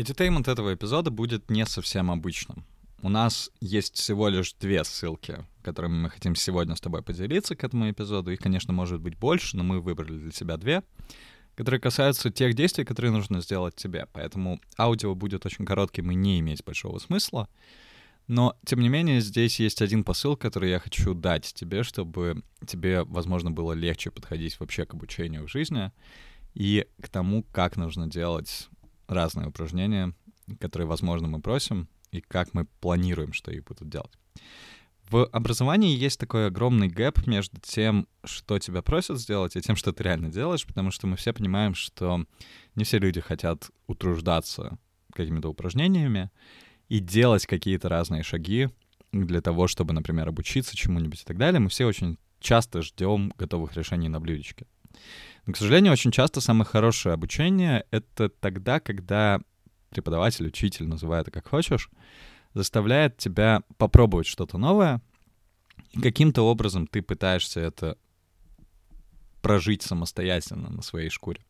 Edutainment этого эпизода будет не совсем обычным. У нас есть всего лишь две ссылки, которыми мы хотим сегодня с тобой поделиться к этому эпизоду. Их, конечно, может быть больше, но мы выбрали для себя две, которые касаются тех действий, которые нужно сделать тебе. Поэтому аудио будет очень коротким и не иметь большого смысла. Но, тем не менее, здесь есть один посыл, который я хочу дать тебе, чтобы тебе, возможно, было легче подходить вообще к обучению в жизни и к тому, как нужно делать разные упражнения, которые, возможно, мы просим, и как мы планируем, что их будут делать. В образовании есть такой огромный гэп между тем, что тебя просят сделать, и тем, что ты реально делаешь, потому что мы все понимаем, что не все люди хотят утруждаться какими-то упражнениями и делать какие-то разные шаги для того, чтобы, например, обучиться чему-нибудь и так далее. Мы все очень часто ждем готовых решений на блюдечке. Но, к сожалению, очень часто самое хорошее обучение — это тогда, когда преподаватель, учитель, называй это как хочешь, заставляет тебя попробовать что-то новое, и каким-то образом ты пытаешься это прожить самостоятельно на своей шкуре.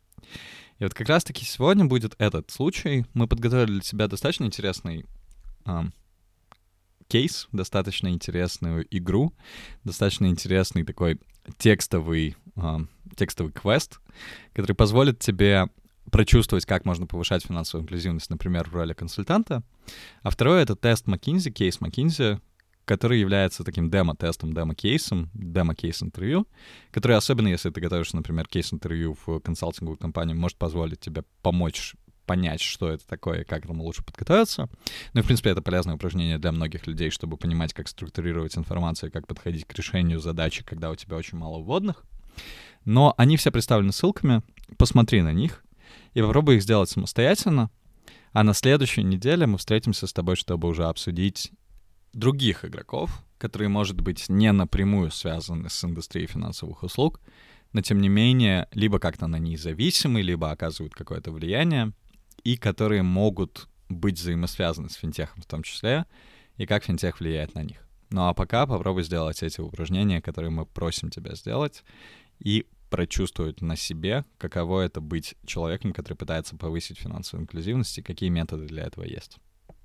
И вот как раз-таки сегодня будет этот случай. Мы подготовили для себя достаточно интересный кейс, достаточно интересную игру, достаточно интересный такой текстовый, текстовый квест, который позволит тебе прочувствовать, как можно повышать финансовую инклюзивность, например, в роли консультанта. А второе — это тест McKinsey, кейс McKinsey, который является таким демо-тестом, демо-кейсом, демо-кейс-интервью, который, особенно если ты готовишься, например, кейс-интервью в консалтинговую компанию, может позволить тебе помочь понять, что это такое и как этому лучше подготовиться. Ну и, в принципе, это полезное упражнение для многих людей, чтобы понимать, как структурировать информацию, как подходить к решению задачи, когда у тебя очень мало вводных. Но они все представлены ссылками. Посмотри на них, и попробуй их сделать самостоятельно. А на следующей неделе мы встретимся с тобой, чтобы уже обсудить других игроков, которые, может быть, не напрямую связаны с индустрией финансовых услуг, но тем не менее либо как-то на ней зависимы, либо оказывают какое-то влияние, и которые могут быть взаимосвязаны с финтехом в том числе, и как финтех влияет на них. Ну а пока попробуй сделать эти упражнения, которые мы просим тебя сделать, и прочувствовать на себе, каково это быть человеком, который пытается повысить финансовую инклюзивность, и какие методы для этого есть.